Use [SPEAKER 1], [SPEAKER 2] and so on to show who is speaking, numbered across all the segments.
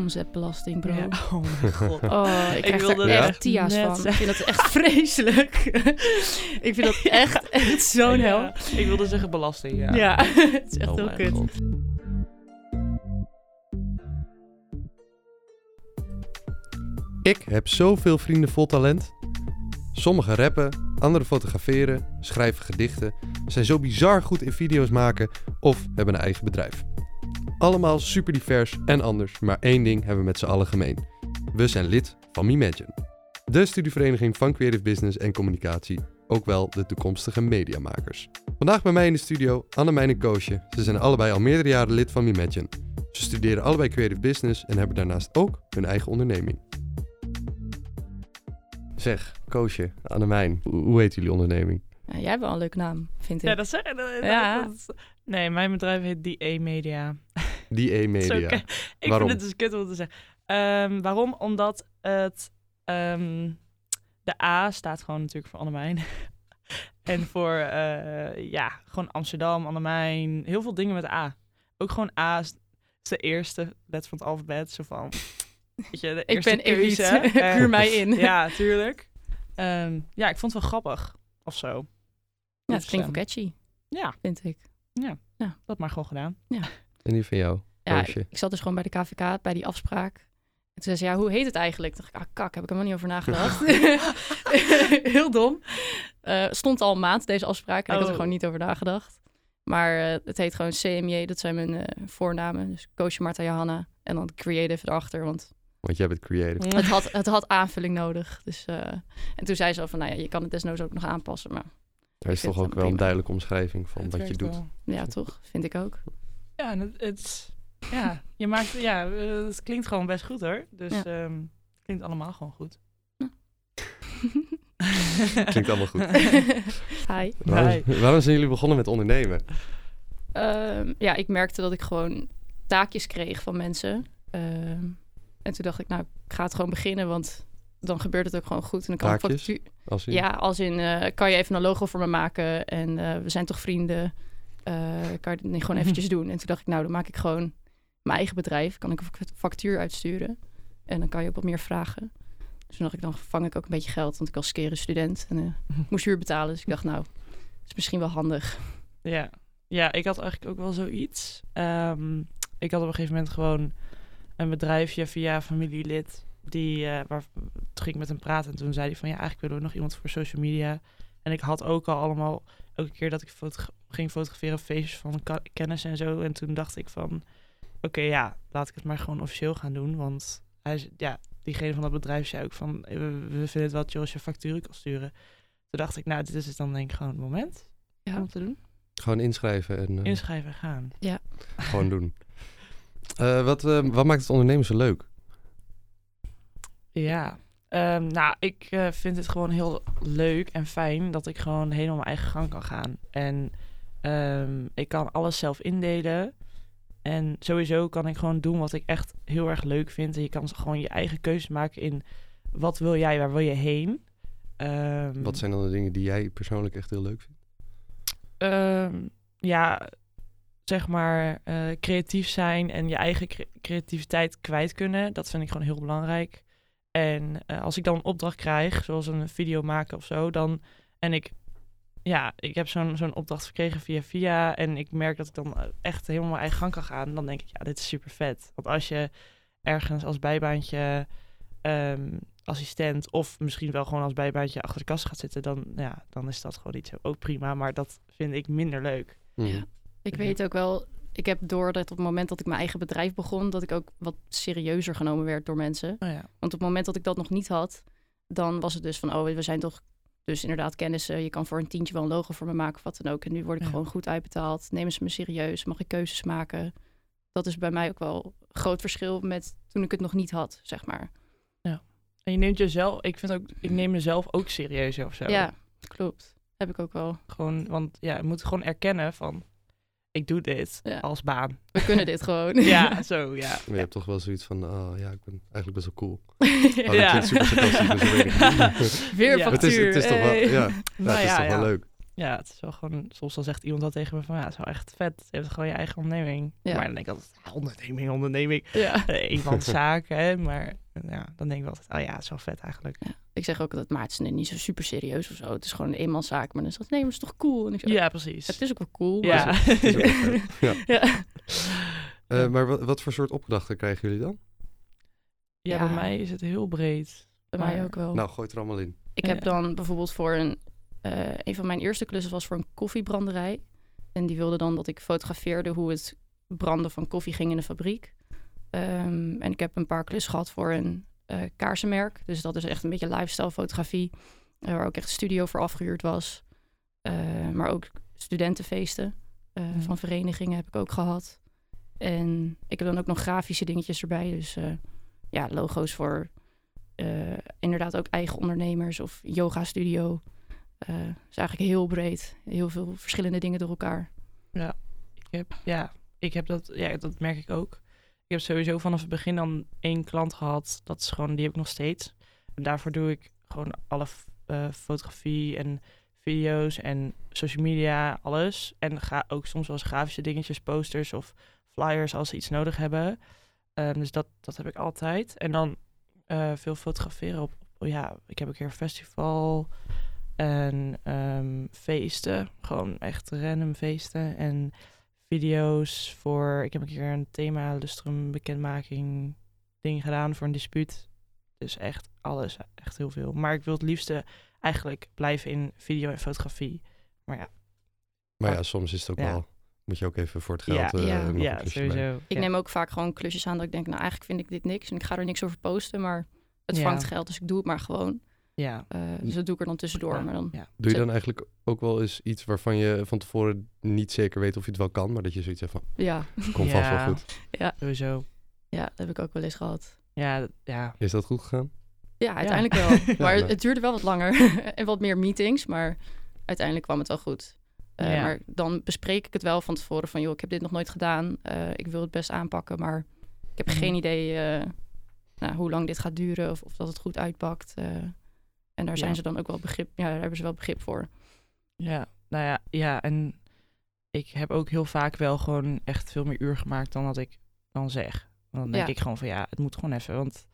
[SPEAKER 1] Omzetbelasting, bro.
[SPEAKER 2] Ja. Oh mijn god.
[SPEAKER 1] Oh, ik krijg
[SPEAKER 2] wilde
[SPEAKER 1] er echt tia's van. Ik vind dat echt vreselijk. ik vind dat echt, echt zo'n hel.
[SPEAKER 2] Ja, ik wilde zeggen belasting, ja.
[SPEAKER 1] Ja, het is echt
[SPEAKER 2] Oh
[SPEAKER 1] heel kut.
[SPEAKER 2] god.
[SPEAKER 3] Ik heb zoveel vrienden vol talent. Sommigen rappen, anderen fotograferen, schrijven gedichten, zijn zo bizar goed in video's maken of hebben een eigen bedrijf. Allemaal super divers en anders, maar één ding hebben we met z'n allen gemeen. We zijn lid van Imagine, de studievereniging van creative business en communicatie, ook wel de toekomstige mediamakers. Vandaag bij mij in de studio Annemijn en Koosje. Ze zijn allebei al meerdere jaren lid van Imagine. Ze studeren allebei creative business en hebben daarnaast ook hun eigen onderneming. Zeg, Koosje, Annemijn, hoe hoe heet jullie onderneming?
[SPEAKER 1] Ja, jij hebt wel een leuke naam, vind ik.
[SPEAKER 2] Ja, dat
[SPEAKER 1] Ja.
[SPEAKER 2] dat is- nee, mijn bedrijf heet DA Media.
[SPEAKER 3] Die E-media.
[SPEAKER 2] oké. Ik
[SPEAKER 3] Waarom?
[SPEAKER 2] vind het dus kut om te zeggen. Ehm, waarom? Omdat het... ehm, de A staat gewoon natuurlijk voor Annemijn. en voor, eh, ja, gewoon Amsterdam, Annemijn. Heel veel dingen met A. Ook gewoon A is is de eerste letter van het alfabet. Zo van, weet je, de
[SPEAKER 1] ik ben.
[SPEAKER 2] Eh,
[SPEAKER 1] Puur mij in.
[SPEAKER 2] ja, tuurlijk. Ehm, ja, ik vond het wel grappig. Of zo.
[SPEAKER 1] Ja, het klinkt wel catchy,
[SPEAKER 2] Ja,
[SPEAKER 1] vind ik.
[SPEAKER 2] dat maar gewoon gedaan.
[SPEAKER 3] En die van jou,
[SPEAKER 1] Ja, ik, ik zat dus gewoon bij de KVK, bij die afspraak. En toen zei ze, ja, hoe heet het eigenlijk? Toen dacht ik, ah, kak, heb ik helemaal niet over nagedacht. Heel dom. Eh, stond al een maand, deze afspraak. En ik had er
[SPEAKER 2] Oh.
[SPEAKER 1] gewoon niet over nagedacht. Maar eh, het heet gewoon CMJ, dat zijn mijn eh, voornamen. Dus Koosje, Marta, Johanna. En dan creative erachter, want
[SPEAKER 3] Want jij bent creative.
[SPEAKER 1] het had, het had aanvulling nodig. Dus, eh, en toen zei ze al van, nou ja, je kan het desnoods ook nog aanpassen. Maar
[SPEAKER 3] Er is toch ook
[SPEAKER 1] wel
[SPEAKER 3] een duidelijke omschrijving van
[SPEAKER 2] Het
[SPEAKER 3] wat je doet.
[SPEAKER 2] wel.
[SPEAKER 1] ja, toch? Vind ik ook.
[SPEAKER 2] Ja, en het, het, ja, je maakt, ja, eh, het klinkt gewoon best goed hoor. Dus
[SPEAKER 1] Ja.
[SPEAKER 2] ehm, het klinkt allemaal gewoon goed.
[SPEAKER 3] Klinkt allemaal goed.
[SPEAKER 1] Hi.
[SPEAKER 3] Waarom, waarom zijn jullie begonnen met ondernemen?
[SPEAKER 1] Ehm, ja, ik merkte dat ik gewoon taakjes kreeg van mensen. Ehm, en toen dacht ik, nou, ik ga het gewoon beginnen, want dan gebeurt het ook gewoon goed. En dan kan ik
[SPEAKER 3] Taakjes? Als u...
[SPEAKER 1] Ja, als in, eh, kan je even een logo voor me maken? En eh, we zijn toch vrienden? Eh, kan je niet gewoon eventjes doen? En toen dacht ik, nou, dan maak ik gewoon mijn eigen bedrijf. Kan ik een fac- factuur uitsturen? En dan kan je ook wat meer vragen. Dus toen dacht ik, dan vang ik ook een beetje geld. Want ik was skere student en eh, moest huur betalen. Dus ik dacht, nou, is misschien wel handig.
[SPEAKER 2] Ja. ja, ik had eigenlijk ook wel zoiets. Ehm, ik had op een gegeven moment gewoon een bedrijfje via familielid. Die, eh, waar, toen ging ik met hem praten en toen zei hij van... ja, eigenlijk willen we nog iemand voor social media. En ik had ook al allemaal... elke keer dat ik fotogra- ging fotograferen... feestjes van kennis en zo. En toen dacht ik van... oké, ja, laat ik het maar gewoon officieel gaan doen. Want hij, ja, diegene van dat bedrijf zei ook van... we, we vinden het wel chill als je facturen kan sturen. Toen dacht ik, nou, dit is het dan denk ik gewoon het moment
[SPEAKER 1] Ja.
[SPEAKER 2] om te doen.
[SPEAKER 3] Gewoon inschrijven en eh,
[SPEAKER 2] Inschrijven en gaan.
[SPEAKER 3] gewoon doen. Eh, wat, eh, wat maakt het ondernemen zo leuk?
[SPEAKER 2] Ja. Ehm, nou, ik eh, vind het gewoon heel leuk en fijn dat ik gewoon helemaal mijn eigen gang kan gaan. En ehm, ik kan alles zelf indelen. En sowieso kan ik gewoon doen wat ik echt heel erg leuk vind. En je kan gewoon je eigen keuze maken in wat wil jij, waar wil je heen. Ehm,
[SPEAKER 3] Wat zijn dan de dingen die jij persoonlijk echt heel leuk vindt?
[SPEAKER 2] Ehm, ja, zeg maar eh, creatief zijn en je eigen cre- creativiteit kwijt kunnen. Dat vind ik gewoon heel belangrijk. En eh, als ik dan een opdracht krijg, zoals een video maken of zo, dan en ik, ja, ik heb zo'n zo'n opdracht gekregen via via en ik merk dat ik dan eh, echt helemaal mijn eigen gang kan gaan, dan denk ik, ja, dit is super vet. Want als je ergens als bijbaantje ehm, assistent of misschien wel gewoon als bijbaantje achter de kast gaat zitten, dan, ja, dan is dat gewoon niet zo ook prima. Maar dat vind ik minder leuk.
[SPEAKER 1] Ja. Ik weet ook wel, ik heb door dat op het moment dat ik mijn eigen bedrijf begon, dat ik ook wat serieuzer genomen werd door mensen.
[SPEAKER 2] Oh ja.
[SPEAKER 1] Want op het moment dat ik dat nog niet had, dan was het dus van, oh, we zijn toch dus inderdaad kennissen. Je kan voor een tientje wel een logo voor me maken of wat dan ook. En nu word ik
[SPEAKER 2] Ja.
[SPEAKER 1] gewoon goed uitbetaald. Nemen ze me serieus? Mag ik keuzes maken? Dat is bij mij ook wel een groot verschil met toen ik het nog niet had, zeg maar.
[SPEAKER 2] En je neemt jezelf, ik vind ook, ik neem mezelf ook serieus of zo.
[SPEAKER 1] Ja, klopt. Heb ik ook wel.
[SPEAKER 2] Gewoon, want ja, je moet gewoon erkennen van, ik doe dit
[SPEAKER 1] Ja.
[SPEAKER 2] als baan.
[SPEAKER 1] We kunnen dit gewoon.
[SPEAKER 2] ja, zo, ja.
[SPEAKER 3] Maar je hebt toch wel zoiets van, oh ja, ik ben eigenlijk best wel cool.
[SPEAKER 1] ja.
[SPEAKER 3] Oh,
[SPEAKER 2] Ja.
[SPEAKER 3] super niet.
[SPEAKER 1] Weer
[SPEAKER 2] Ja.
[SPEAKER 3] Het is, het is toch wel, ja, ja,
[SPEAKER 2] Nou
[SPEAKER 3] het is
[SPEAKER 2] ja,
[SPEAKER 3] toch
[SPEAKER 2] ja.
[SPEAKER 3] wel leuk.
[SPEAKER 2] ja, het is wel gewoon... Soms dan zegt iemand dat tegen me van... Ja, het is wel echt vet. Je hebt gewoon je eigen onderneming.
[SPEAKER 1] Ja.
[SPEAKER 2] Maar dan denk ik altijd... Onderneming, onderneming.
[SPEAKER 1] Ja.
[SPEAKER 2] Eh, Eenmanszaak, hè. Maar ja, dan denk ik altijd... Oh ja, het is wel vet eigenlijk.
[SPEAKER 1] Ik zeg ook altijd, maar het is niet zo super serieus of zo. Het is gewoon een eenmanszaak. Maar dan zegt nee, maar het is toch cool? En ik zeg,
[SPEAKER 2] Ja, precies.
[SPEAKER 1] het is ook wel cool.
[SPEAKER 2] ja.
[SPEAKER 3] Het is vet. ja.
[SPEAKER 1] ja.
[SPEAKER 3] Eh, maar wat, wat voor soort opdrachten krijgen jullie dan?
[SPEAKER 2] ja,
[SPEAKER 1] Ja.
[SPEAKER 2] bij mij is het heel breed.
[SPEAKER 1] Bij mij ook wel.
[SPEAKER 3] Nou, gooi het er allemaal in.
[SPEAKER 1] Ik heb dan bijvoorbeeld voor een... eh, een van mijn eerste klussen was voor een koffiebranderij. En die wilde dan dat ik fotografeerde hoe het branden van koffie ging in de fabriek. Ehm, en ik heb een paar klussen gehad voor een eh, kaarsenmerk. Dus dat is echt een beetje lifestyle fotografie. eh, waar ook echt een studio voor afgehuurd was. Eh, maar ook studentenfeesten
[SPEAKER 2] Mhm.
[SPEAKER 1] van verenigingen heb ik ook gehad. En ik heb dan ook nog grafische dingetjes erbij. Dus ja, logo's voor inderdaad ook eigen ondernemers of yoga studio. Is eigenlijk heel breed. Heel veel verschillende dingen door elkaar.
[SPEAKER 2] Ik heb, ja, ik heb dat, ja, dat merk ik ook. Ik heb sowieso vanaf het begin dan één klant gehad. Dat is gewoon, die heb ik nog steeds. En daarvoor doe ik gewoon alle eh, fotografie en video's en social media, alles. En ga ook soms wel eens grafische dingetjes, posters of flyers als ze iets nodig hebben. Ehm, dus dat, dat heb ik altijd. En dan eh, veel fotograferen op, op- ja, ik heb een keer een festival en ehm, feesten. Gewoon echt random feesten en video's voor... Ik heb een keer een thema lustrum bekendmaking ding gedaan voor een dispuut. Dus echt alles, echt heel veel. Maar ik wil het liefste eigenlijk blijven in video en fotografie. Maar ja,
[SPEAKER 3] Maar
[SPEAKER 2] Ah.
[SPEAKER 3] ja, soms is het ook
[SPEAKER 2] Ja.
[SPEAKER 3] wel... Moet je ook even voor het
[SPEAKER 2] Ja,
[SPEAKER 3] geld eh,
[SPEAKER 1] ja.
[SPEAKER 3] nog een
[SPEAKER 2] ja
[SPEAKER 3] bij.
[SPEAKER 2] sowieso.
[SPEAKER 1] Ik
[SPEAKER 2] ja.
[SPEAKER 1] neem ook vaak gewoon klusjes aan dat ik denk, nou eigenlijk vind ik dit niks. En ik ga er niks over posten, maar het
[SPEAKER 2] Ja.
[SPEAKER 1] vangt geld. Dus ik doe het maar gewoon.
[SPEAKER 2] Ja,
[SPEAKER 1] Eh, dus dat doe ik er dan tussendoor.
[SPEAKER 2] Ja,
[SPEAKER 1] Maar dan,
[SPEAKER 2] ja.
[SPEAKER 3] Doe je dan eigenlijk ook wel eens iets waarvan je van tevoren niet zeker weet of je het wel kan, maar dat je zoiets hebt van,
[SPEAKER 1] ja.
[SPEAKER 3] kom vast wel
[SPEAKER 2] Ja.
[SPEAKER 3] goed.
[SPEAKER 2] sowieso.
[SPEAKER 1] ja, dat heb ik ook wel eens gehad.
[SPEAKER 2] Ja, ja.
[SPEAKER 3] Is dat goed gegaan?
[SPEAKER 1] Ja, uiteindelijk wel. Maar het duurde wel wat langer. en wat meer meetings, maar uiteindelijk kwam het wel goed. Eh,
[SPEAKER 2] Ja.
[SPEAKER 1] Maar dan bespreek ik het wel van tevoren van... joh, ik heb dit nog nooit gedaan. Eh, ik wil het best aanpakken, maar ik heb
[SPEAKER 2] Mhm.
[SPEAKER 1] geen idee... eh, nou, hoe lang dit gaat duren of, of dat het goed uitpakt. En daar zijn
[SPEAKER 2] Ja.
[SPEAKER 1] ze dan ook wel begrip... Ja, daar hebben ze wel begrip voor.
[SPEAKER 2] Ja, nou ja, ja, en ik heb ook heel vaak wel gewoon echt veel meer uur gemaakt dan dat ik dan zeg. Want dan denk
[SPEAKER 1] Ja.
[SPEAKER 2] ik gewoon van ja, het moet gewoon even, want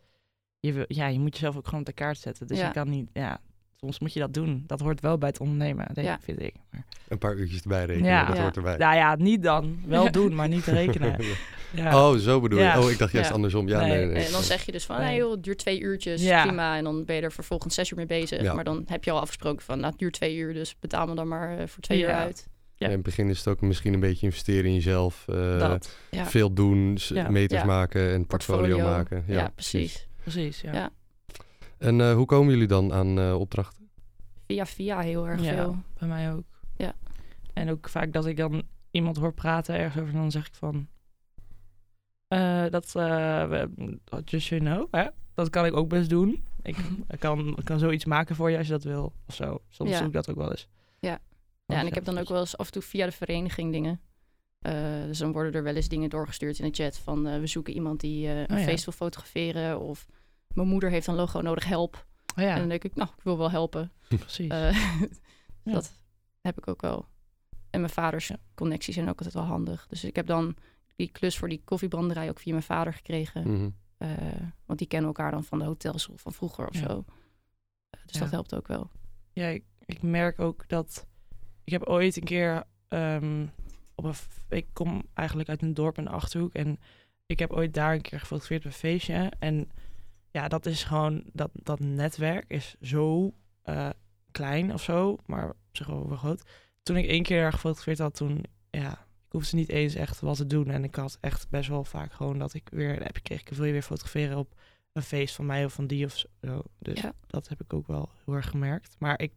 [SPEAKER 2] je, wil, ja, je moet jezelf ook gewoon op de kaart zetten. Dus
[SPEAKER 1] Ja.
[SPEAKER 2] je kan niet, ja, soms moet je dat doen. Dat hoort wel bij het ondernemen, denk,
[SPEAKER 1] Ja.
[SPEAKER 2] vind ik. Maar,
[SPEAKER 3] Een paar uurtjes erbij rekenen,
[SPEAKER 2] Ja.
[SPEAKER 3] dat
[SPEAKER 1] Ja.
[SPEAKER 3] hoort erbij.
[SPEAKER 2] nou ja, niet dan. Wel doen, maar niet rekenen. Ja.
[SPEAKER 3] Oh, zo bedoel je.
[SPEAKER 2] Ja.
[SPEAKER 3] Oh, ik dacht juist
[SPEAKER 1] Ja.
[SPEAKER 3] andersom. Ja, nee,
[SPEAKER 2] Nee.
[SPEAKER 1] En dan zeg je dus van,
[SPEAKER 2] Nee.
[SPEAKER 1] joh, het duurt twee uurtjes,
[SPEAKER 2] Ja.
[SPEAKER 1] prima. En dan ben je er vervolgens zes uur mee bezig.
[SPEAKER 3] Ja.
[SPEAKER 1] Maar dan heb je al afgesproken van, nou, het duurt twee uur, dus betaal me dan maar eh, voor twee
[SPEAKER 2] Ja.
[SPEAKER 1] uur uit.
[SPEAKER 2] Ja.
[SPEAKER 3] In het begin is het ook misschien een beetje investeren in jezelf. eh,
[SPEAKER 2] dat,
[SPEAKER 1] Ja,
[SPEAKER 3] Veel doen,
[SPEAKER 2] Ja.
[SPEAKER 3] meters
[SPEAKER 1] Ja.
[SPEAKER 3] maken en portfolio, maken.
[SPEAKER 1] Ja, precies.
[SPEAKER 2] precies, ja.
[SPEAKER 3] En eh, hoe komen jullie dan aan eh, opdrachten?
[SPEAKER 1] Via via heel erg
[SPEAKER 2] Ja,
[SPEAKER 1] veel.
[SPEAKER 2] bij mij ook.
[SPEAKER 1] Ja.
[SPEAKER 2] En ook vaak dat ik dan iemand hoor praten ergens over en dan zeg ik van... eh, dat, eh, we- just you know, hè? dat kan ik ook best doen. Ik, ik kan, kan zoiets maken voor je als je dat wil, of zo. Soms
[SPEAKER 1] Ja.
[SPEAKER 2] doe ik dat ook wel eens.
[SPEAKER 1] Ja. Ja, en ik heb dan ook wel eens af en toe via de vereniging dingen. Eh, dus dan worden er wel eens dingen doorgestuurd in de chat van eh, we zoeken iemand die eh, een
[SPEAKER 2] Oh ja.
[SPEAKER 1] feest wil fotograferen of mijn moeder heeft een logo nodig, help.
[SPEAKER 2] Oh ja,
[SPEAKER 1] En dan denk ik, nou, ik wil wel helpen.
[SPEAKER 2] precies.
[SPEAKER 1] Eh,
[SPEAKER 2] Ja.
[SPEAKER 1] Dat heb ik ook wel. En mijn vaders connecties zijn ook altijd wel handig. Dus ik heb dan die klus voor die koffiebranderij ook via mijn vader gekregen.
[SPEAKER 3] Mhm.
[SPEAKER 1] Eh, want die kennen elkaar dan van de hotels of van vroeger of
[SPEAKER 2] Ja.
[SPEAKER 1] zo. Eh, dus
[SPEAKER 2] Ja.
[SPEAKER 1] dat helpt ook wel.
[SPEAKER 2] Ja, ik, ik merk ook dat... Ik heb ooit een keer... ehm, op een, ik kom eigenlijk uit een dorp in de Achterhoek. En ik heb ooit daar een keer gefotografeerd op een feestje. En ja, dat is gewoon... Dat, dat netwerk is zo eh, klein of zo. Maar op zich wel groot. Toen ik één keer gefotografeerd had, toen... Ja, ik hoefde niet eens echt wat te doen. En ik had echt best wel vaak gewoon dat ik weer een appje kreeg. Ik wil je weer fotograferen op een feest van mij of van die of zo. Dus
[SPEAKER 1] Ja.
[SPEAKER 2] dat heb ik ook wel heel erg gemerkt. Maar ik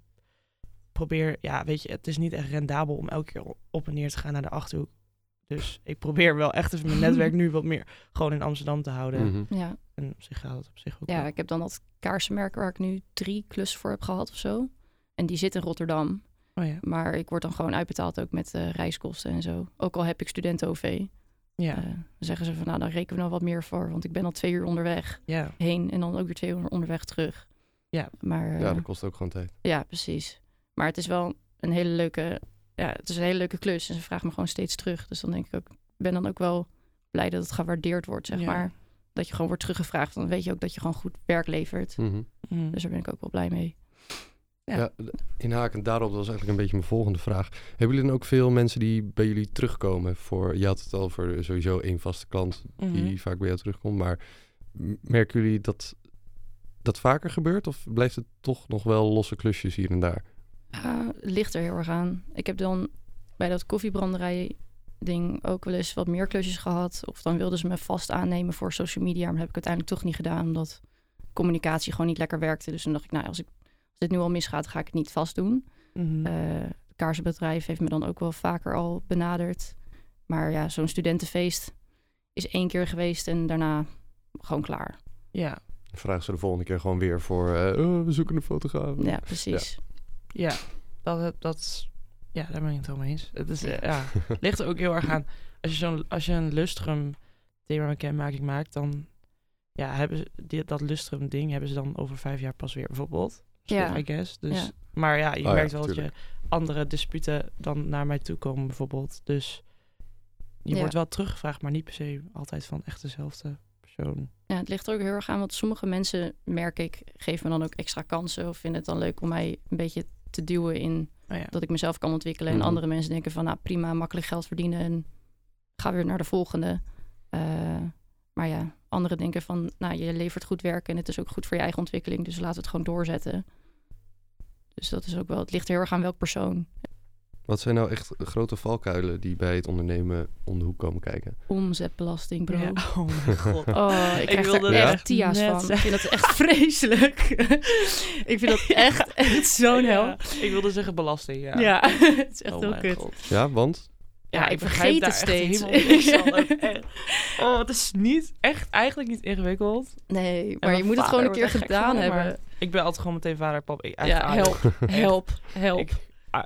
[SPEAKER 2] probeer, ja, weet je, het is niet echt rendabel om elke keer op en neer te gaan naar de achterhoek. Dus ik probeer wel echt even mijn netwerk nu wat meer gewoon in Amsterdam te houden.
[SPEAKER 3] Mhm.
[SPEAKER 1] Ja.
[SPEAKER 2] En op zich gaat het op zich ook.
[SPEAKER 1] ja,
[SPEAKER 2] wel.
[SPEAKER 1] ik heb dan dat kaarsenmerk waar ik nu drie klussen voor heb gehad of zo. En die zit in Rotterdam.
[SPEAKER 2] Oh ja.
[SPEAKER 1] Maar ik word dan gewoon uitbetaald ook met eh, reiskosten en zo. Ook al heb ik studenten-OV.
[SPEAKER 2] Ja.
[SPEAKER 1] Eh, dan zeggen ze van, nou, dan rekenen we nog wat meer voor. Want ik ben al twee uur onderweg
[SPEAKER 2] ja.
[SPEAKER 1] heen en dan ook weer twee uur onderweg terug.
[SPEAKER 2] Ja.
[SPEAKER 1] Maar,
[SPEAKER 3] Ja,
[SPEAKER 1] eh,
[SPEAKER 3] dat kost ook gewoon tijd.
[SPEAKER 1] ja, precies. Maar het is wel een hele leuke, ja, het is een hele leuke klus. En ze vragen me gewoon steeds terug. Dus dan denk ik ook, ik ben dan ook wel blij dat het gewaardeerd wordt, zeg
[SPEAKER 2] Ja.
[SPEAKER 1] maar. Dat je gewoon wordt teruggevraagd. Dan weet je ook dat je gewoon goed werk levert.
[SPEAKER 3] Mhm.
[SPEAKER 2] Mm.
[SPEAKER 1] Dus daar ben ik ook wel blij mee. Ja.
[SPEAKER 3] Ja. inhakend daarop, dat was eigenlijk een beetje mijn volgende vraag. Hebben jullie dan ook veel mensen die bij jullie terugkomen? Voor, je had het al voor sowieso één vaste klant die
[SPEAKER 2] Mhm.
[SPEAKER 3] vaak bij jou terugkomt. Maar merken jullie dat dat vaker gebeurt? Of blijft het toch nog wel losse klusjes hier en daar?
[SPEAKER 1] Ja, het ligt er heel erg aan. Ik heb dan bij dat koffiebranderij ding ook wel eens wat meer klusjes gehad. Of dan wilden ze me vast aannemen voor social media. Maar dat heb ik uiteindelijk toch niet gedaan. Omdat communicatie gewoon niet lekker werkte. Dus toen dacht ik, nou, als, ik, als dit nu al misgaat, ga ik het niet vast doen. Het kaarsenbedrijf heeft me dan ook wel vaker al benaderd. Maar ja, zo'n studentenfeest is één keer geweest en daarna gewoon klaar.
[SPEAKER 2] ja.
[SPEAKER 3] Vragen ze de volgende keer gewoon weer voor... eh, oh, we zoeken een fotograaf.
[SPEAKER 1] Ja, precies.
[SPEAKER 2] Ja, dat, dat is- ja, daar ben ik het wel mee eens. Het is, eh, ja, ligt er ook heel erg aan. Als je, zo'n, als je een lustrum thema kenmerking maakt, dan ja, hebben ze die, dat lustrum ding hebben ze dan over vijf jaar pas weer bijvoorbeeld.
[SPEAKER 1] Ja.
[SPEAKER 2] I guess. Dus,
[SPEAKER 1] Ja.
[SPEAKER 2] Maar ja, je
[SPEAKER 3] Oh ja,
[SPEAKER 2] merkt wel dat je andere disputen dan naar mij toe komen bijvoorbeeld. Dus je
[SPEAKER 1] Ja.
[SPEAKER 2] wordt wel teruggevraagd, maar niet per se altijd van echt dezelfde persoon.
[SPEAKER 1] Ja, het ligt er ook heel erg aan, want sommige mensen, merk ik, geven me dan ook extra kansen of vinden het dan leuk om mij een beetje te duwen in
[SPEAKER 2] ja.
[SPEAKER 1] dat ik mezelf kan ontwikkelen.
[SPEAKER 3] Mhm.
[SPEAKER 1] En andere mensen denken van, nou prima, makkelijk geld verdienen en ga weer naar de volgende. Eh, maar ja, anderen denken van, nou je levert goed werk en het is ook goed voor je eigen ontwikkeling, dus laten we het gewoon doorzetten. Dus dat is ook wel, het ligt heel erg aan welk persoon.
[SPEAKER 3] Wat zijn nou echt grote valkuilen die bij het ondernemen om de hoek komen kijken?
[SPEAKER 1] Omzetbelasting, bro.
[SPEAKER 2] Ja. Oh mijn god.
[SPEAKER 1] Oh, ik
[SPEAKER 2] Ik
[SPEAKER 1] krijg
[SPEAKER 2] wilde
[SPEAKER 1] er
[SPEAKER 3] het
[SPEAKER 1] echt tia's van. Ik vind dat echt vreselijk. ik vind dat echt, echt zo'n hel.
[SPEAKER 2] Ja, ik wilde zeggen belasting, ja.
[SPEAKER 1] Ja, het is echt
[SPEAKER 2] Oh
[SPEAKER 1] heel kut.
[SPEAKER 2] god.
[SPEAKER 3] Ja, want?
[SPEAKER 1] Ja, ik vergeet het
[SPEAKER 2] echt
[SPEAKER 1] steeds.
[SPEAKER 2] Oh, het is niet echt, eigenlijk niet ingewikkeld.
[SPEAKER 1] Nee, maar je moet het gewoon een keer
[SPEAKER 2] er
[SPEAKER 1] gedaan hebben.
[SPEAKER 2] maar Ik ben altijd gewoon meteen vader, pap. Ik,
[SPEAKER 1] Ja, help, help, help.
[SPEAKER 2] Ik,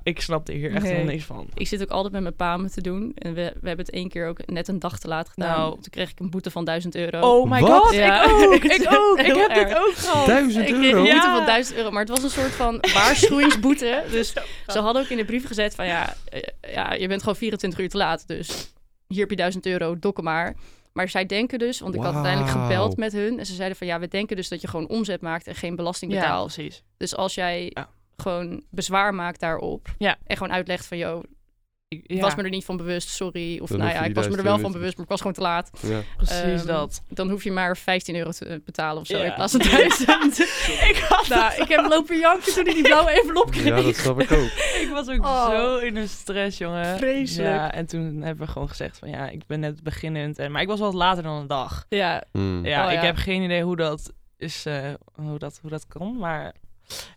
[SPEAKER 2] ik snap er hier echt
[SPEAKER 1] Nee.
[SPEAKER 2] helemaal niks van.
[SPEAKER 1] Ik zit ook altijd met mijn pa te doen. En we, we hebben het één keer ook net een dag te laat gedaan.
[SPEAKER 2] Nou.
[SPEAKER 1] Toen kreeg ik een boete van 1000 euro.
[SPEAKER 2] Oh my god,
[SPEAKER 1] Ja.
[SPEAKER 2] ik ook,
[SPEAKER 1] Het
[SPEAKER 2] ik ook. Ik heb dit
[SPEAKER 1] erg.
[SPEAKER 2] ook gehad.
[SPEAKER 3] Duizend
[SPEAKER 1] ik kreeg een
[SPEAKER 3] euro?
[SPEAKER 1] boete
[SPEAKER 2] Ja.
[SPEAKER 1] van 1000 euro. Maar het was een soort van waarschuwingsboete. Dus ze hadden ook in de brief gezet van ja, eh, ja, je bent gewoon 24 uur te laat. Dus hier heb je 1000 euro, dokken maar. Maar zij denken dus, want ik had uiteindelijk gebeld met hun. En ze zeiden van ja, we denken dus dat je gewoon omzet maakt en geen belasting
[SPEAKER 2] Ja,
[SPEAKER 1] betaalt.
[SPEAKER 2] precies.
[SPEAKER 1] Dus als jij
[SPEAKER 2] Ja.
[SPEAKER 1] Gewoon bezwaar maakt daarop.
[SPEAKER 2] Ja.
[SPEAKER 1] En gewoon uitlegt van joh,
[SPEAKER 2] Ik- ja,
[SPEAKER 1] was me er niet van bewust, sorry. Of
[SPEAKER 3] Dan
[SPEAKER 1] nou ja, ik was me er
[SPEAKER 3] 1000
[SPEAKER 1] wel van bewust, maar ik was gewoon te laat.
[SPEAKER 3] Ja.
[SPEAKER 2] precies
[SPEAKER 1] Ehm,
[SPEAKER 2] dat.
[SPEAKER 1] Dan hoef je maar 15 euro te betalen of zo
[SPEAKER 2] Ja.
[SPEAKER 1] in plaats van 1000.
[SPEAKER 2] ik, had
[SPEAKER 1] nou, ik heb lopen janken toen ik die blauwe envelop kreeg.
[SPEAKER 3] ja, dat snap ik ook.
[SPEAKER 2] Ik was ook
[SPEAKER 1] Oh.
[SPEAKER 2] zo in een stress, jongen.
[SPEAKER 1] Vreselijk.
[SPEAKER 2] Ja, en toen hebben we gewoon gezegd van ja, ik ben net beginnend. En, maar ik was wel later dan een dag.
[SPEAKER 1] Ja,
[SPEAKER 3] Hmm.
[SPEAKER 2] Ja,
[SPEAKER 1] Oh,
[SPEAKER 2] ik heb geen idee hoe dat is, eh, hoe, dat, hoe dat kan. Maar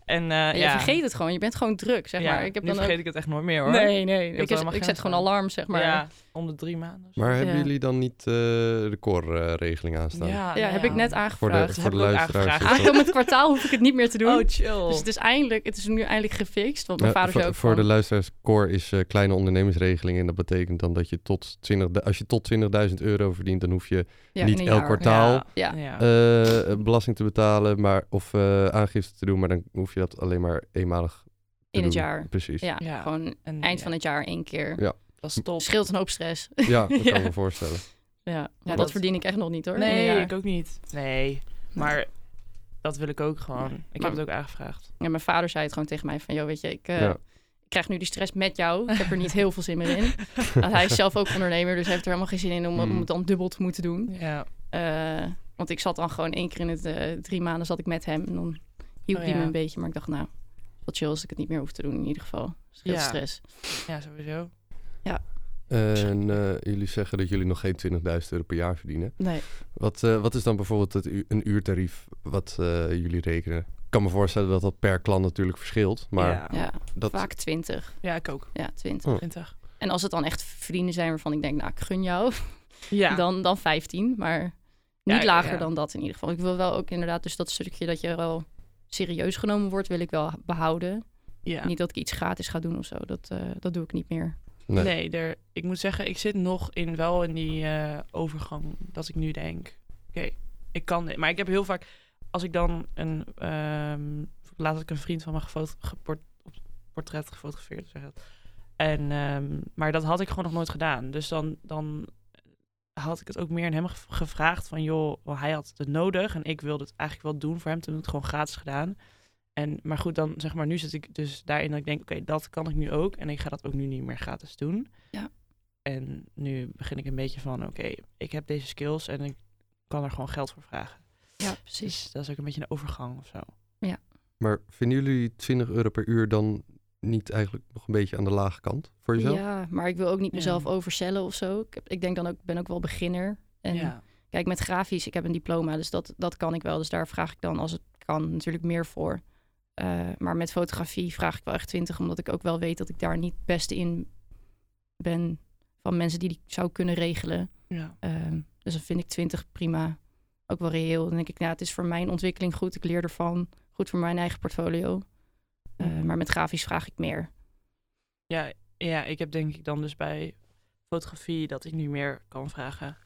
[SPEAKER 2] en eh,
[SPEAKER 1] je
[SPEAKER 2] ja,
[SPEAKER 1] vergeet het gewoon. Je bent gewoon druk, zeg
[SPEAKER 2] ja,
[SPEAKER 1] maar. Ik heb
[SPEAKER 2] nu
[SPEAKER 1] dan
[SPEAKER 2] vergeet
[SPEAKER 1] ook...
[SPEAKER 2] ik het echt nooit meer hoor.
[SPEAKER 1] Nee, nee. Ik, is- ik zet gewoon alarm, zeg maar.
[SPEAKER 2] Ja, om de drie maanden.
[SPEAKER 3] Maar hebben
[SPEAKER 1] Ja.
[SPEAKER 3] jullie dan niet eh, de core-regeling aanstaan?
[SPEAKER 1] Ja,
[SPEAKER 2] nou
[SPEAKER 1] heb ik net
[SPEAKER 3] Voor de,
[SPEAKER 1] aangevraagd.
[SPEAKER 3] voor de
[SPEAKER 2] ik ook
[SPEAKER 3] luisteraars. dat-
[SPEAKER 1] Aankomend kwartaal hoef ik het niet meer te doen.
[SPEAKER 2] Oh, chill.
[SPEAKER 1] Dus het is eindelijk, het is nu eindelijk gefixt. Want mijn
[SPEAKER 3] Ja,
[SPEAKER 1] vader
[SPEAKER 3] voor,
[SPEAKER 1] zei ook
[SPEAKER 3] voor
[SPEAKER 1] van,
[SPEAKER 3] de luisteraars, core is eh, kleine ondernemersregeling. En dat betekent dan dat je tot 20, als je tot 20.000 euro verdient, dan hoef je
[SPEAKER 1] ja,
[SPEAKER 3] niet elk
[SPEAKER 1] jaar.
[SPEAKER 3] kwartaal
[SPEAKER 2] Ja.
[SPEAKER 1] Ja.
[SPEAKER 2] ja.
[SPEAKER 3] belasting te betalen, maar, of eh, aangifte te doen. Maar dan hoef je dat alleen maar eenmalig te
[SPEAKER 1] In het
[SPEAKER 3] doen.
[SPEAKER 1] jaar.
[SPEAKER 3] Precies. Ja,
[SPEAKER 1] gewoon
[SPEAKER 2] En,
[SPEAKER 1] eind
[SPEAKER 2] ja,
[SPEAKER 1] van het jaar één keer.
[SPEAKER 3] Ja.
[SPEAKER 2] Dat is top.
[SPEAKER 1] Scheelt een hoop stress.
[SPEAKER 3] dat
[SPEAKER 1] Ja.
[SPEAKER 3] kan ik me voorstellen.
[SPEAKER 1] Ja, ja dat,
[SPEAKER 2] dat-
[SPEAKER 1] verdien ik echt nog niet hoor.
[SPEAKER 2] Nee, ik ook niet. Nee, maar dat wil ik ook gewoon. Ik
[SPEAKER 1] Maar-
[SPEAKER 2] heb het ook aangevraagd.
[SPEAKER 1] Ja, mijn vader zei het gewoon tegen mij van, joh, weet je, ik, eh,
[SPEAKER 3] Ja.
[SPEAKER 1] ik krijg nu die stress met jou. Ik heb er niet heel veel zin meer in. Want hij is zelf ook ondernemer, dus hij heeft er helemaal geen zin in om, om
[SPEAKER 3] Hmm.
[SPEAKER 1] het dan dubbel te moeten doen.
[SPEAKER 2] Ja.
[SPEAKER 1] Eh, want ik zat dan gewoon één keer in het eh, drie maanden zat ik met hem en dan hielp
[SPEAKER 2] Oh,
[SPEAKER 1] hij me
[SPEAKER 2] ja.
[SPEAKER 1] een beetje. Maar ik dacht, nou, wat chill als ik het niet meer hoef te doen in ieder geval. Scheelt
[SPEAKER 2] Ja.
[SPEAKER 1] stress.
[SPEAKER 2] ja, sowieso.
[SPEAKER 3] En eh, jullie zeggen dat jullie nog geen 20.000 euro per jaar verdienen.
[SPEAKER 1] Nee.
[SPEAKER 3] Wat, eh, wat is dan bijvoorbeeld het u- een uurtarief wat eh, jullie rekenen? Ik kan me voorstellen dat dat per klant natuurlijk verschilt. Maar
[SPEAKER 2] ja.
[SPEAKER 1] Ja,
[SPEAKER 3] dat,
[SPEAKER 1] vaak 20.
[SPEAKER 2] ja, ik ook.
[SPEAKER 1] Ja, 20.
[SPEAKER 3] Oh.
[SPEAKER 2] 20.
[SPEAKER 1] En als het dan echt vrienden zijn waarvan ik denk, nou, ik gun jou,
[SPEAKER 2] Ja.
[SPEAKER 1] dan, dan 15. Maar niet
[SPEAKER 2] Ja,
[SPEAKER 1] lager
[SPEAKER 2] ja.
[SPEAKER 1] dan dat in ieder geval. Ik wil wel ook inderdaad, dus dat stukje dat je wel serieus genomen wordt, wil ik wel behouden.
[SPEAKER 2] ja.
[SPEAKER 1] Niet dat ik iets gratis ga doen of zo. Dat, eh, dat doe ik niet meer.
[SPEAKER 3] nee.
[SPEAKER 2] Nee, er, ik moet zeggen, ik zit nog in wel in die eh, overgang dat ik nu denk, oké, ik kan dit. Maar ik heb heel vaak, als ik dan een, ehm laat ik een vriend van me gefoto, geport, op, portret gefotografeerd. Zeg het. En, ehm, maar dat had ik gewoon nog nooit gedaan. Dus dan, dan had ik het ook meer aan hem gev- gevraagd van joh, wel, hij had het nodig en ik wilde het eigenlijk wel doen voor hem. Toen heb ik het gewoon gratis gedaan. En, maar goed, dan zeg maar, nu zit ik dus daarin dat ik denk, oké, dat kan ik nu ook. En ik ga dat ook nu niet meer gratis doen.
[SPEAKER 1] Ja.
[SPEAKER 2] En nu begin ik een beetje van, oké, ik heb deze skills en ik kan er gewoon geld voor vragen.
[SPEAKER 1] Ja, precies.
[SPEAKER 2] Dus dat is ook een beetje een overgang of zo.
[SPEAKER 3] Maar vinden jullie 20 euro per uur dan niet eigenlijk nog een beetje aan de lage kant voor jezelf?
[SPEAKER 1] Ja, maar ik wil ook niet
[SPEAKER 2] Ja.
[SPEAKER 1] mezelf overcellen of zo. Ik, heb, ik denk dan ook, ik ben ook wel beginner. En
[SPEAKER 2] ja.
[SPEAKER 1] kijk, met grafisch, ik heb een diploma, dus dat, dat kan ik wel. Dus daar vraag ik dan, als het kan, natuurlijk meer voor. Eh, maar met fotografie vraag ik wel echt 20, omdat ik ook wel weet dat ik daar niet het beste in ben van mensen die die zou kunnen regelen.
[SPEAKER 2] ja.
[SPEAKER 1] Ehm, dus dan vind ik 20 prima. Ook wel reëel. Dan denk ik, nou, het is voor mijn ontwikkeling goed. Ik leer ervan. Goed voor mijn eigen portfolio. Eh, maar met grafisch vraag ik meer.
[SPEAKER 2] Ja, ja, ik heb denk ik dan dus bij fotografie dat ik nu meer kan vragen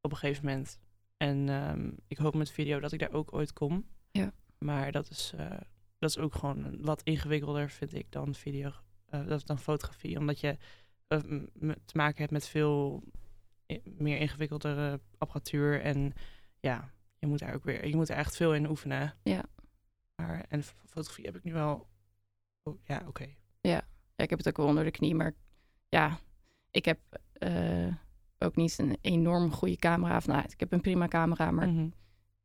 [SPEAKER 2] op een gegeven moment. En ehm, ik hoop met video dat ik daar ook ooit kom.
[SPEAKER 1] Ja.
[SPEAKER 2] Maar dat is, eh, dat is ook gewoon wat ingewikkelder, vind ik, dan video, eh, dat dan fotografie. Omdat je te maken hebt met veel meer ingewikkeldere apparatuur. En ja, je moet daar ook weer, je moet er echt veel in oefenen.
[SPEAKER 1] Ja.
[SPEAKER 2] Maar, en fotografie heb ik nu wel, oh, ja, oké.
[SPEAKER 1] Ja, ik heb het ook wel onder de knie. Maar ja, ik heb eh, ook niet een enorm goede camera. Of, nou, ik heb een prima camera, maar
[SPEAKER 2] Mhm.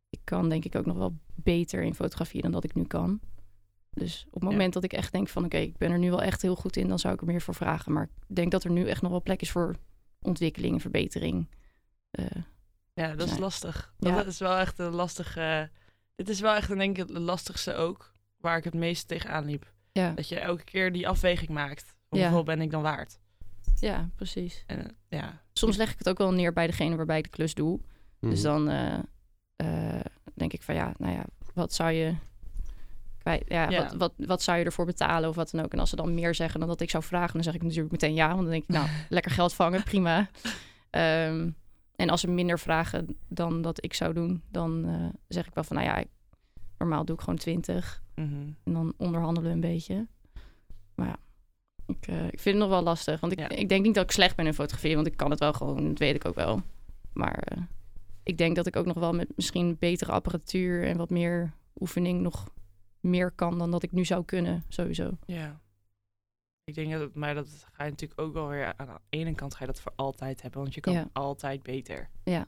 [SPEAKER 1] ik kan denk ik ook nog wel beter in fotografie dan dat ik nu kan. Dus op het moment dat ik echt denk van oké, ik ben er nu wel echt heel goed in, dan zou ik er meer voor vragen. Maar ik denk dat er nu echt nog wel plek is voor ontwikkeling en verbetering. Eh,
[SPEAKER 2] Ja, dat is lastig.
[SPEAKER 1] Ja.
[SPEAKER 2] Dat is wel echt een lastige. Dit is wel echt, denk ik, het lastigste ook. Waar ik het meest tegenaan liep.
[SPEAKER 1] Ja,
[SPEAKER 2] Dat je elke keer die afweging maakt.
[SPEAKER 1] Ja.
[SPEAKER 2] Hoeveel ben ik dan waard?
[SPEAKER 1] ja, precies.
[SPEAKER 2] En ja.
[SPEAKER 1] Soms leg ik het ook wel neer bij degene waarbij ik de klus doe. Dus
[SPEAKER 3] Mhm.
[SPEAKER 1] dan eh, eh, denk ik van ja, nou ja, wat zou je kwijt, ja,
[SPEAKER 2] Ja.
[SPEAKER 1] Wat, wat, wat zou je ervoor betalen of wat dan ook. En als ze dan meer zeggen dan dat ik zou vragen, dan zeg ik natuurlijk meteen ja. Want dan denk ik, nou, lekker geld vangen, prima. Ehm, en als ze minder vragen dan dat ik zou doen, dan eh, zeg ik wel van nou ja, ik- normaal doe ik gewoon 20.
[SPEAKER 2] mhm.
[SPEAKER 1] En dan onderhandelen we een beetje. Maar ja, ik, eh, ik vind het nog wel lastig. Want ik,
[SPEAKER 2] Ja.
[SPEAKER 1] ik denk niet dat ik slecht ben in fotograferen. Want ik kan het wel gewoon, dat weet ik ook wel. Maar eh, ik denk dat ik ook nog wel met misschien betere apparatuur en wat meer oefening nog meer kan dan dat ik nu zou kunnen, sowieso.
[SPEAKER 2] Ja. Ik denk dat maar dat ga je natuurlijk ook wel weer aan de ene kant ga je dat voor altijd hebben, want je kan
[SPEAKER 1] Ja.
[SPEAKER 2] altijd beter.
[SPEAKER 1] Ja.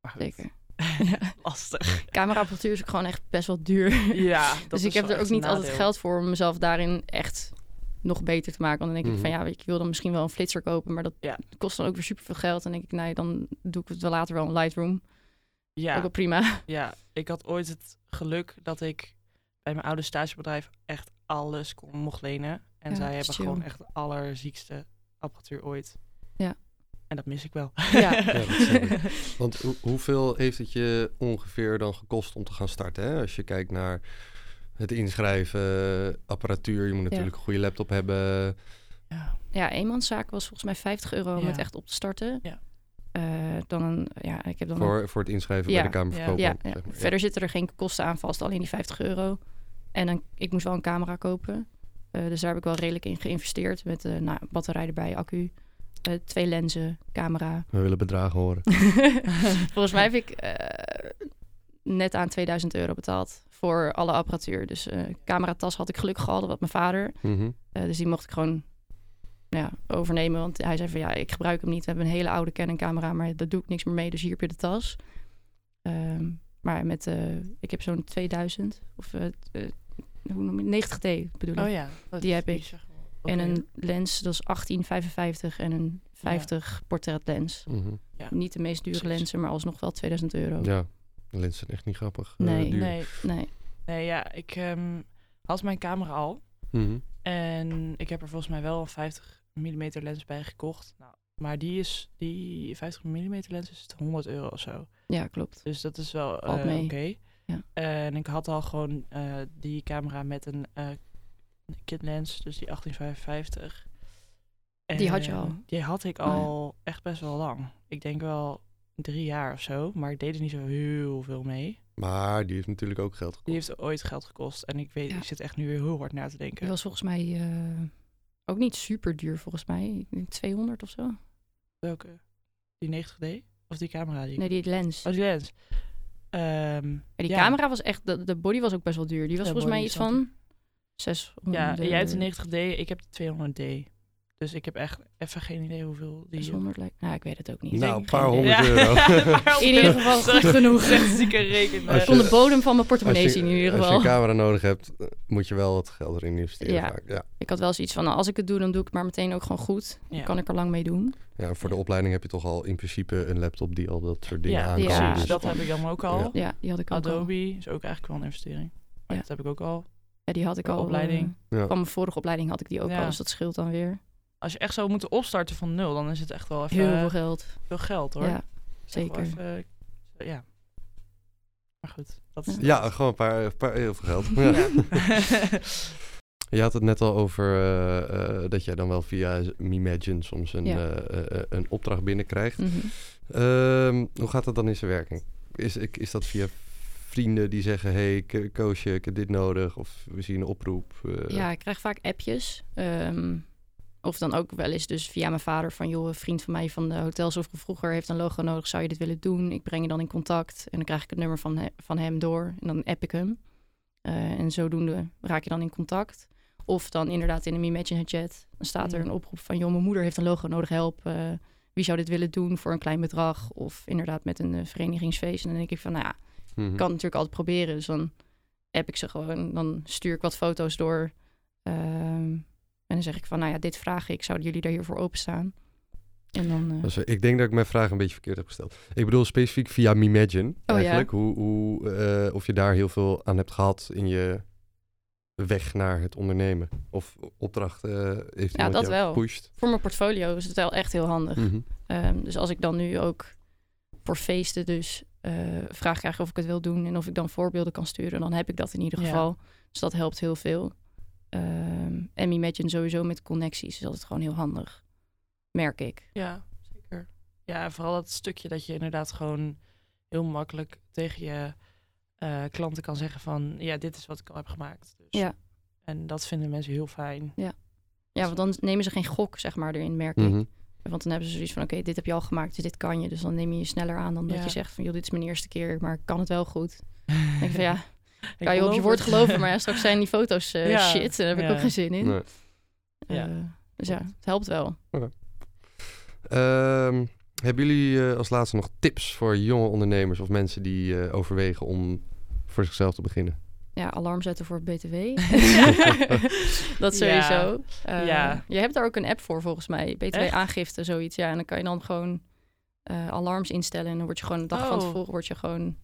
[SPEAKER 2] Maar goed,
[SPEAKER 1] Zeker. Ja.
[SPEAKER 2] lastig.
[SPEAKER 1] Cameraapparatuur is ook gewoon echt best wel duur.
[SPEAKER 2] Ja, dat
[SPEAKER 1] dus ik heb er ook
[SPEAKER 2] een
[SPEAKER 1] niet altijd geld voor om mezelf daarin echt nog beter te maken. Want dan denk ik
[SPEAKER 3] Mhm.
[SPEAKER 1] van ja, ik wil dan misschien wel een flitser kopen, maar dat
[SPEAKER 2] Ja.
[SPEAKER 1] kost dan ook weer superveel geld. Dan denk ik, nee, dan doe ik het wel later wel in Lightroom.
[SPEAKER 2] Ja.
[SPEAKER 1] Ook wel prima.
[SPEAKER 2] Ja, ik had ooit het geluk dat ik bij mijn oude stagebedrijf echt alles kon, mocht lenen. En
[SPEAKER 1] Ja,
[SPEAKER 2] zij hebben
[SPEAKER 1] chill.
[SPEAKER 2] gewoon echt de allerziekste apparatuur ooit.
[SPEAKER 1] Ja.
[SPEAKER 2] En dat mis ik wel.
[SPEAKER 1] Ja.
[SPEAKER 3] Ja, dat snap ik. Want hoe- hoeveel heeft het je ongeveer dan gekost om te gaan starten? Hè? Als je kijkt naar het inschrijven, apparatuur, je moet natuurlijk een goede laptop hebben.
[SPEAKER 2] ja.
[SPEAKER 1] Ja, eenmanszaak was volgens mij 50 euro om
[SPEAKER 2] Ja.
[SPEAKER 1] het echt op te starten.
[SPEAKER 2] Ja.
[SPEAKER 1] Eh, dan een, ja, ik heb dan een-
[SPEAKER 3] Voor, voor het inschrijven
[SPEAKER 1] Ja.
[SPEAKER 3] bij de Kamerverkoop.
[SPEAKER 1] ja,
[SPEAKER 3] dan,
[SPEAKER 1] ja.
[SPEAKER 3] zeg maar.
[SPEAKER 1] Verder zitten er geen kosten aan vast, alleen die 50 euro. En dan, ik moest wel een camera kopen. Eh, dus daar heb ik wel redelijk in geïnvesteerd. Met eh nou, batterij erbij, accu, eh, twee lenzen, camera.
[SPEAKER 3] We willen bedragen horen.
[SPEAKER 1] Volgens mij heb ik eh, net aan 2000 euro betaald voor alle apparatuur. Dus eh cameratas had ik gelukkig al, dat had mijn vader.
[SPEAKER 3] Mhm.
[SPEAKER 1] Dus die mocht ik gewoon ja, overnemen. Want hij zei van ja, ik gebruik hem niet. We hebben een hele oude Canon camera, maar daar doe ik niks meer mee. Dus hier heb je de tas. Ehm, maar met, eh, ik heb zo'n 2000 of eh, eh, hoe noem je 90D bedoel ik.
[SPEAKER 2] Oh ja. dat
[SPEAKER 1] Die
[SPEAKER 2] is-
[SPEAKER 1] heb ik. En een lens, dat is 1855 en een 50 portretlens.
[SPEAKER 3] Mhm.
[SPEAKER 2] Ja.
[SPEAKER 1] Niet de meest dure
[SPEAKER 2] Precies.
[SPEAKER 1] lenzen, maar alsnog wel 2000 euro.
[SPEAKER 3] Ja, de lenzen zijn echt niet grappig. eh,
[SPEAKER 1] Nee.
[SPEAKER 2] Nee,
[SPEAKER 1] Nee,
[SPEAKER 2] nee, ja, ik ehm, had mijn camera al.
[SPEAKER 3] Mhm.
[SPEAKER 2] En ik heb er volgens mij wel een 50 mm lens bij gekocht. Nou, maar die is, die 50 mm lens is 100 euro of zo.
[SPEAKER 1] ja, klopt.
[SPEAKER 2] Dus dat is wel eh, oké.
[SPEAKER 1] Ja.
[SPEAKER 2] En ik had al gewoon eh, die camera met een kit lens, dus die 1855.
[SPEAKER 1] Die had je al?
[SPEAKER 2] Die had ik
[SPEAKER 1] Oh,
[SPEAKER 2] al echt best wel lang. Ik denk wel drie jaar of zo, maar ik deed er niet zo heel veel mee.
[SPEAKER 3] Maar die heeft natuurlijk ook geld gekost.
[SPEAKER 2] Die heeft ooit geld gekost. En ik weet,
[SPEAKER 1] Ja.
[SPEAKER 2] ik zit echt nu weer heel hard na te
[SPEAKER 1] Die
[SPEAKER 2] denken.
[SPEAKER 1] was volgens mij eh, ook niet super duur, volgens mij. Ik denk 200 of zo.
[SPEAKER 2] Welke? Die 90D? Of die camera? Die...
[SPEAKER 1] Nee, die lens.
[SPEAKER 2] Oh, die lens. Ehm,
[SPEAKER 1] Ja, die
[SPEAKER 2] ja.
[SPEAKER 1] camera was echt, de, de body was ook best wel duur. Die was
[SPEAKER 2] Ja,
[SPEAKER 1] volgens mij iets van 600.
[SPEAKER 2] Ja, jij hebt de 90D, ik heb de 200D. Dus ik heb echt even geen idee hoeveel die...
[SPEAKER 1] 600 lijkt. Nou, ik weet het ook niet.
[SPEAKER 3] Nou, een paar
[SPEAKER 1] idee.
[SPEAKER 3] honderd
[SPEAKER 2] Ja.
[SPEAKER 3] euro.
[SPEAKER 1] In ieder geval goed genoeg.
[SPEAKER 2] Zieke reken.
[SPEAKER 3] Als je-
[SPEAKER 1] Van de bodem van mijn portemonnee
[SPEAKER 3] je,
[SPEAKER 1] zien in ieder
[SPEAKER 3] als je
[SPEAKER 1] geval.
[SPEAKER 3] een camera nodig hebt, eh, moet je wel wat geld erin investeren
[SPEAKER 1] Ja.
[SPEAKER 3] vaak. Ja.
[SPEAKER 1] Ik had wel zoiets van, nou, als ik het doe, dan doe ik het maar meteen ook gewoon goed. Dan
[SPEAKER 2] Ja.
[SPEAKER 1] kan ik er lang mee doen.
[SPEAKER 3] ja, voor de opleiding heb je toch al in principe een laptop die al dat soort dingen
[SPEAKER 2] Ja,
[SPEAKER 3] aan kan.
[SPEAKER 1] Ja.
[SPEAKER 3] Dus-
[SPEAKER 2] Dat heb ik dan ook al.
[SPEAKER 3] Ja.
[SPEAKER 1] Ja, die had ik ook al.
[SPEAKER 2] Adobe is ook eigenlijk wel een investering. Maar
[SPEAKER 1] Ja.
[SPEAKER 2] Dat heb ik ook al.
[SPEAKER 1] Ja, die had ik
[SPEAKER 2] De
[SPEAKER 1] al.
[SPEAKER 2] opleiding.
[SPEAKER 1] eh,
[SPEAKER 3] ja.
[SPEAKER 1] van mijn vorige opleiding had ik die ook
[SPEAKER 2] Ja.
[SPEAKER 1] al, dus dat scheelt dan weer.
[SPEAKER 2] Als je echt zou moeten opstarten van nul, dan is het echt wel even
[SPEAKER 1] Heel veel geld.
[SPEAKER 2] veel geld hoor.
[SPEAKER 1] Ja, zeker.
[SPEAKER 2] even, eh, ja. Maar goed, dat is...
[SPEAKER 3] Ja, gewoon een paar, een paar heel veel geld. Ja. Je had het net al over eh, eh, dat jij dan wel via Mimagine soms een,
[SPEAKER 1] Ja.
[SPEAKER 3] eh, eh, een opdracht binnenkrijgt.
[SPEAKER 1] Mhm.
[SPEAKER 3] Ehm, hoe gaat dat dan in zijn werking? Is, ik- is dat via vrienden die zeggen: hey, Ko- Koosje, ik heb dit nodig? Of we zien een oproep? eh,
[SPEAKER 1] Ja, ik krijg vaak appjes. Ehm, of dan ook wel eens dus via mijn vader van... joh, een vriend van mij van de hotels of vroeger heeft een logo nodig. Zou je dit willen doen? Ik breng je dan in contact. En dan krijg ik het nummer van, he- van hem door. En dan app ik hem. Eh, en zodoende raak je dan in contact. Of dan inderdaad in een Imagine chat. Dan staat er
[SPEAKER 2] Mhm.
[SPEAKER 1] een oproep van... joh, mijn moeder heeft een logo nodig, help. Eh, wie zou dit willen doen voor een klein bedrag? Of inderdaad met een verenigingsfeest. En dan denk ik van, nou ja,
[SPEAKER 3] mhm.
[SPEAKER 1] ik kan het natuurlijk altijd proberen. Dus dan app ik ze gewoon. Dan stuur ik wat foto's door. Ehm, en dan zeg ik van, nou ja, dit vraag ik. Zouden jullie daar hiervoor openstaan? En dan... eh,
[SPEAKER 3] ik denk dat ik mijn vraag een beetje verkeerd heb gesteld. Ik bedoel specifiek via Mimagine
[SPEAKER 1] Oh, ja.
[SPEAKER 3] eigenlijk. Hoe, hoe, eh, of je daar heel veel aan hebt gehad in je weg naar het ondernemen. Of opdrachten eh, heeft iemand
[SPEAKER 1] dat wel.
[SPEAKER 3] gepusht.
[SPEAKER 1] voor mijn portfolio is het wel echt heel handig.
[SPEAKER 3] Mhm.
[SPEAKER 1] Ehm, dus als ik dan nu ook voor feesten dus eh, vraag krijg of ik het wil doen... en of ik dan voorbeelden kan sturen, dan heb ik dat in ieder
[SPEAKER 2] Ja.
[SPEAKER 1] geval. Dus dat helpt heel veel. Ehm en Imagine sowieso met connecties is altijd gewoon heel handig. Merk ik.
[SPEAKER 2] Ja, zeker. Ja, en vooral dat stukje dat je inderdaad gewoon heel makkelijk tegen je eh, klanten kan zeggen van... Ja, dit is wat ik al heb gemaakt. Dus.
[SPEAKER 1] Ja.
[SPEAKER 2] En dat vinden mensen heel fijn.
[SPEAKER 1] Ja, want dan nemen ze geen gok, zeg maar, erin, merk ik. Want dan hebben ze zoiets van, oké, dit heb je al gemaakt, dus dit kan je. Dus dan neem je je sneller aan dan dat
[SPEAKER 2] Ja.
[SPEAKER 1] je zegt van, joh, dit is mijn eerste keer, maar ik kan het wel goed. Dan denk ik van, ja,
[SPEAKER 2] Ik
[SPEAKER 1] kan je op je woord
[SPEAKER 2] het.
[SPEAKER 1] geloven, maar ja, straks zijn die foto's eh,
[SPEAKER 2] Ja.
[SPEAKER 1] shit. Daar heb ik ook geen zin in.
[SPEAKER 3] Nee.
[SPEAKER 2] Ja.
[SPEAKER 1] Eh, dus ja, het helpt wel.
[SPEAKER 3] Ehm, hebben jullie eh, als laatste nog tips voor jonge ondernemers of mensen die eh, overwegen om voor zichzelf te beginnen?
[SPEAKER 1] Ja, alarm zetten voor BTW. dat
[SPEAKER 2] Ja.
[SPEAKER 1] sowieso. Eh,
[SPEAKER 2] Ja.
[SPEAKER 1] Je hebt daar ook een app voor, volgens mij. BTW-aangifte, zoiets. Ja, en dan kan je dan gewoon eh, alarms instellen. En dan word je gewoon een dag van
[SPEAKER 2] Oh.
[SPEAKER 1] tevoren word je gewoon...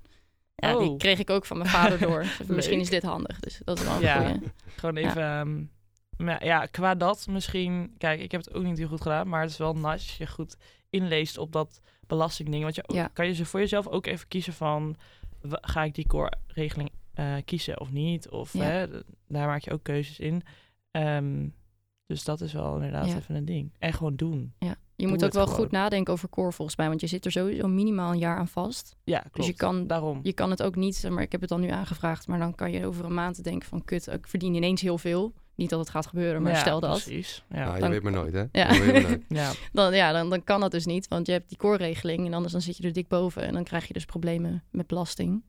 [SPEAKER 1] Ja, die
[SPEAKER 2] Oh.
[SPEAKER 1] kreeg ik ook van mijn vader door. Dus Misschien is dit handig. Dus dat is wel een
[SPEAKER 2] Ja.
[SPEAKER 1] goeie.
[SPEAKER 2] Gewoon
[SPEAKER 1] Ja.
[SPEAKER 2] even... ehm, maar ja, qua dat misschien... Kijk, ik heb het ook niet heel goed gedaan. Maar het is wel nice als je goed inleest op dat belastingding. Want je
[SPEAKER 1] Ja.
[SPEAKER 2] kan je ze voor jezelf ook even kiezen van... Ga ik die core-regeling eh, kiezen of niet? Of
[SPEAKER 1] Ja.
[SPEAKER 2] hè, daar maak je ook keuzes in. Ehm, dus dat is wel inderdaad
[SPEAKER 1] Ja.
[SPEAKER 2] even een ding. En gewoon doen.
[SPEAKER 1] Ja. Je
[SPEAKER 2] Doe
[SPEAKER 1] moet ook wel
[SPEAKER 2] gewoon.
[SPEAKER 1] goed nadenken over core volgens mij. Want je zit er sowieso minimaal een jaar aan vast.
[SPEAKER 2] Ja, klopt.
[SPEAKER 1] Dus je kan,
[SPEAKER 2] Daarom.
[SPEAKER 1] je kan het ook niet, maar ik heb het dan nu aangevraagd. Maar dan kan je over een maand denken van kut, ik verdien ineens heel veel. Niet dat het gaat gebeuren, maar
[SPEAKER 2] Ja,
[SPEAKER 1] stel dat.
[SPEAKER 2] Precies. Ja.
[SPEAKER 3] Nou, je
[SPEAKER 1] dan-
[SPEAKER 3] weet maar nooit, hè?
[SPEAKER 1] Ja.
[SPEAKER 3] Nooit.
[SPEAKER 2] ja.
[SPEAKER 1] Dan, ja, dan, dan kan dat dus niet. Want je hebt die core-regeling en anders dan zit je er dik boven. En dan krijg je dus problemen met belasting.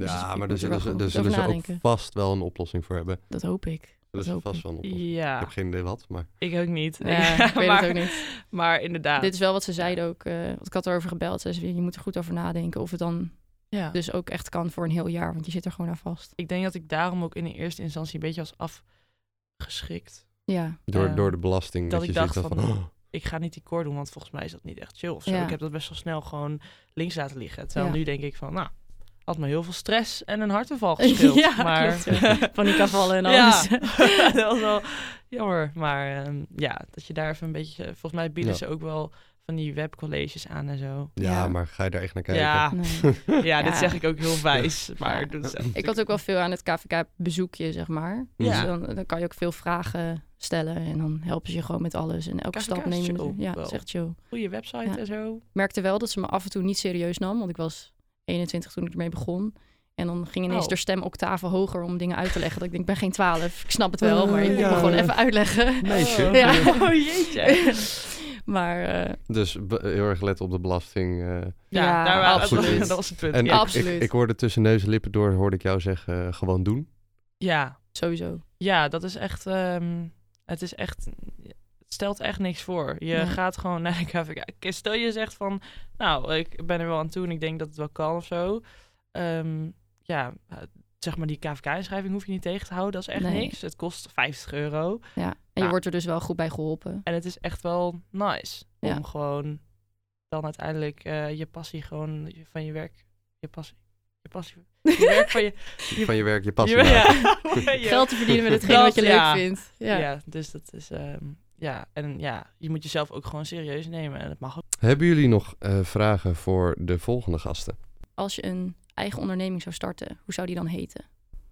[SPEAKER 1] Dus
[SPEAKER 3] Ja,
[SPEAKER 1] je
[SPEAKER 3] maar daar
[SPEAKER 1] er
[SPEAKER 3] zullen ze, daar zullen ze ook vast wel een oplossing voor hebben.
[SPEAKER 1] Dat hoop ik. Dat hoop
[SPEAKER 3] vast
[SPEAKER 1] ik.
[SPEAKER 3] wel een oplossing. Ik
[SPEAKER 2] Ja,
[SPEAKER 3] heb geen idee wat, maar...
[SPEAKER 2] ik ook niet.
[SPEAKER 1] Ja, ik weet
[SPEAKER 2] maar,
[SPEAKER 1] het ook niet.
[SPEAKER 2] Maar inderdaad.
[SPEAKER 1] Dit is wel wat ze zeiden ook. eh, want ik had erover gebeld. Ze zei, je moet er goed over nadenken of het dan
[SPEAKER 2] ja.
[SPEAKER 1] dus ook echt kan voor een heel jaar. Want je zit er gewoon aan vast.
[SPEAKER 2] ik denk dat ik daarom ook in de eerste instantie een beetje was afgeschrikt.
[SPEAKER 1] Ja,
[SPEAKER 3] Door,
[SPEAKER 2] Eh,
[SPEAKER 3] door de belasting.
[SPEAKER 2] dat
[SPEAKER 3] Dat,
[SPEAKER 2] ik
[SPEAKER 3] je
[SPEAKER 2] dacht
[SPEAKER 3] van...
[SPEAKER 2] van,
[SPEAKER 3] oh,
[SPEAKER 2] Ik ga niet die core doen, want volgens mij is dat niet echt chill of zo.
[SPEAKER 1] Ja.
[SPEAKER 2] Ik heb dat best wel snel gewoon links laten liggen. Terwijl
[SPEAKER 1] Ja.
[SPEAKER 2] nu denk ik van, nou, had me heel veel stress en een hartaanval gespeeld.
[SPEAKER 1] Ja,
[SPEAKER 2] maar
[SPEAKER 1] klopt, ja. paniekaanvallen en
[SPEAKER 2] Ja.
[SPEAKER 1] alles.
[SPEAKER 2] dat was wel jammer. Maar ehm, ja, dat je daar even een beetje... Volgens mij bieden
[SPEAKER 3] Ja.
[SPEAKER 2] ze ook wel van die webcolleges aan en zo.
[SPEAKER 3] ja,
[SPEAKER 1] Ja.
[SPEAKER 3] maar ga je daar echt naar kijken?
[SPEAKER 2] Ja,
[SPEAKER 1] Nee.
[SPEAKER 2] ja, dit
[SPEAKER 1] Ja.
[SPEAKER 2] zeg ik ook heel wijs. Maar
[SPEAKER 1] Ja. Ik had ook wel veel aan het KVK-bezoekje, zeg maar.
[SPEAKER 2] Ja.
[SPEAKER 1] Dus dan, dan kan je ook veel vragen stellen en dan helpen ze je gewoon met alles. En elke
[SPEAKER 2] KVK
[SPEAKER 1] stap nemen ze. Ja, echt chill.
[SPEAKER 2] Goede website
[SPEAKER 1] Ja.
[SPEAKER 2] en zo.
[SPEAKER 1] Ik merkte wel dat ze me af en toe niet serieus nam, want ik was 21 toen ik ermee begon. En dan ging ineens
[SPEAKER 2] Oh.
[SPEAKER 1] de stem octaven hoger om dingen uit te leggen. Dat ik denk, ik ben geen twaalf. Ik snap het wel, maar je moet
[SPEAKER 3] ja.
[SPEAKER 1] me gewoon even uitleggen.
[SPEAKER 3] Meisje.
[SPEAKER 2] Oh,
[SPEAKER 1] Ja.
[SPEAKER 2] oh jeetje.
[SPEAKER 1] maar eh,
[SPEAKER 3] Dus heel erg let op de belasting. eh.
[SPEAKER 2] Ja,
[SPEAKER 1] Ja,
[SPEAKER 2] daar waren,
[SPEAKER 1] absoluut.
[SPEAKER 2] dat was het punt.
[SPEAKER 3] En
[SPEAKER 2] ja.
[SPEAKER 3] ik,
[SPEAKER 1] Absoluut.
[SPEAKER 3] ik, ik hoorde tussen neus en lippen door, hoorde ik jou zeggen, eh, gewoon doen.
[SPEAKER 2] ja,
[SPEAKER 1] sowieso.
[SPEAKER 2] ja, dat is echt... ehm, het is echt... Stelt echt niks voor. Je gaat gewoon naar de KVK. Stel je zegt van... Nou, ik ben er wel aan toe en ik denk dat het wel kan of zo. Ehm, ja, eh, zeg maar die KVK-inschrijving hoef je niet tegen te houden. Dat is echt
[SPEAKER 1] Nee.
[SPEAKER 2] niks. Het kost 50 euro.
[SPEAKER 1] Ja. En je
[SPEAKER 2] Ja.
[SPEAKER 1] wordt er dus wel goed bij geholpen.
[SPEAKER 2] En het is echt wel nice
[SPEAKER 1] Ja.
[SPEAKER 2] om gewoon dan uiteindelijk eh, je passie gewoon van je werk, je passie, je passie, je werk van je, je
[SPEAKER 3] Van je werk, je passie
[SPEAKER 2] je- ja,
[SPEAKER 1] Geld te verdienen met hetgeen
[SPEAKER 2] Dat,
[SPEAKER 1] wat je
[SPEAKER 2] ja.
[SPEAKER 1] leuk vindt. Ja.
[SPEAKER 2] Ja. dus dat is, ehm, ja, en ja, je moet jezelf ook gewoon serieus nemen en dat mag ook.
[SPEAKER 3] Hebben jullie nog eh, vragen voor de volgende gasten?
[SPEAKER 1] Als je een eigen onderneming zou starten, hoe zou die dan heten?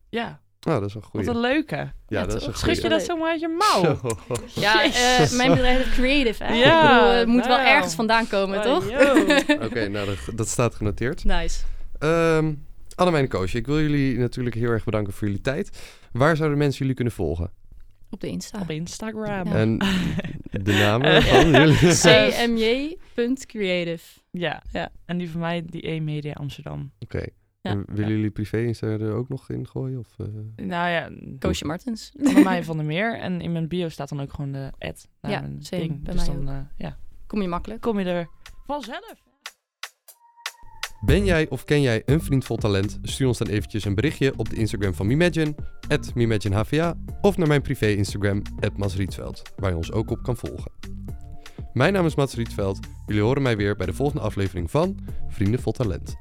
[SPEAKER 2] Ja,
[SPEAKER 3] Nou, dat is een
[SPEAKER 2] wat
[SPEAKER 3] goeie.
[SPEAKER 2] een leuke.
[SPEAKER 3] Ja,
[SPEAKER 1] Ja,
[SPEAKER 3] dat is een
[SPEAKER 2] Schud je dat zomaar uit je mouw?
[SPEAKER 3] Zo.
[SPEAKER 1] Ja, eh, mijn bedrijf is creative, hè?
[SPEAKER 2] Ja,
[SPEAKER 1] bedoel, het moet wel ergens vandaan komen,
[SPEAKER 2] Oh,
[SPEAKER 1] toch?
[SPEAKER 3] Oké, nou, dat, dat staat genoteerd.
[SPEAKER 1] nice.
[SPEAKER 3] Ehm Annemijn Koosje, ik wil jullie natuurlijk heel erg bedanken voor jullie tijd. Waar zouden mensen jullie kunnen volgen?
[SPEAKER 1] Op de Insta.
[SPEAKER 2] Op Instagram.
[SPEAKER 1] Ja.
[SPEAKER 3] En de namen van jullie?
[SPEAKER 1] cmj.creative.
[SPEAKER 2] Ja.
[SPEAKER 1] Ja.
[SPEAKER 2] en die van mij, die E-Media Amsterdam.
[SPEAKER 3] Oké.
[SPEAKER 1] Ja.
[SPEAKER 3] En willen jullie privé Insta er ook nog in gooien? Of, eh?
[SPEAKER 2] Nou ja,
[SPEAKER 1] Koosje Martens.
[SPEAKER 2] Annemij van der Meer. En in mijn bio staat dan ook gewoon de ad naar
[SPEAKER 1] Ja,
[SPEAKER 2] mijn ding. dus
[SPEAKER 1] mij
[SPEAKER 2] dan eh, ja,
[SPEAKER 1] Kom je makkelijk.
[SPEAKER 2] kom je er vanzelf.
[SPEAKER 3] Ben jij of ken jij een vriend vol talent? Stuur ons dan eventjes een berichtje op de Instagram van Mimagine, @mimaginehva, of naar mijn privé Instagram, @masrietveld, waar je ons ook op kan volgen. Mijn naam is Mats Rietveld. Jullie horen mij weer bij de volgende aflevering van Vrienden vol Talent.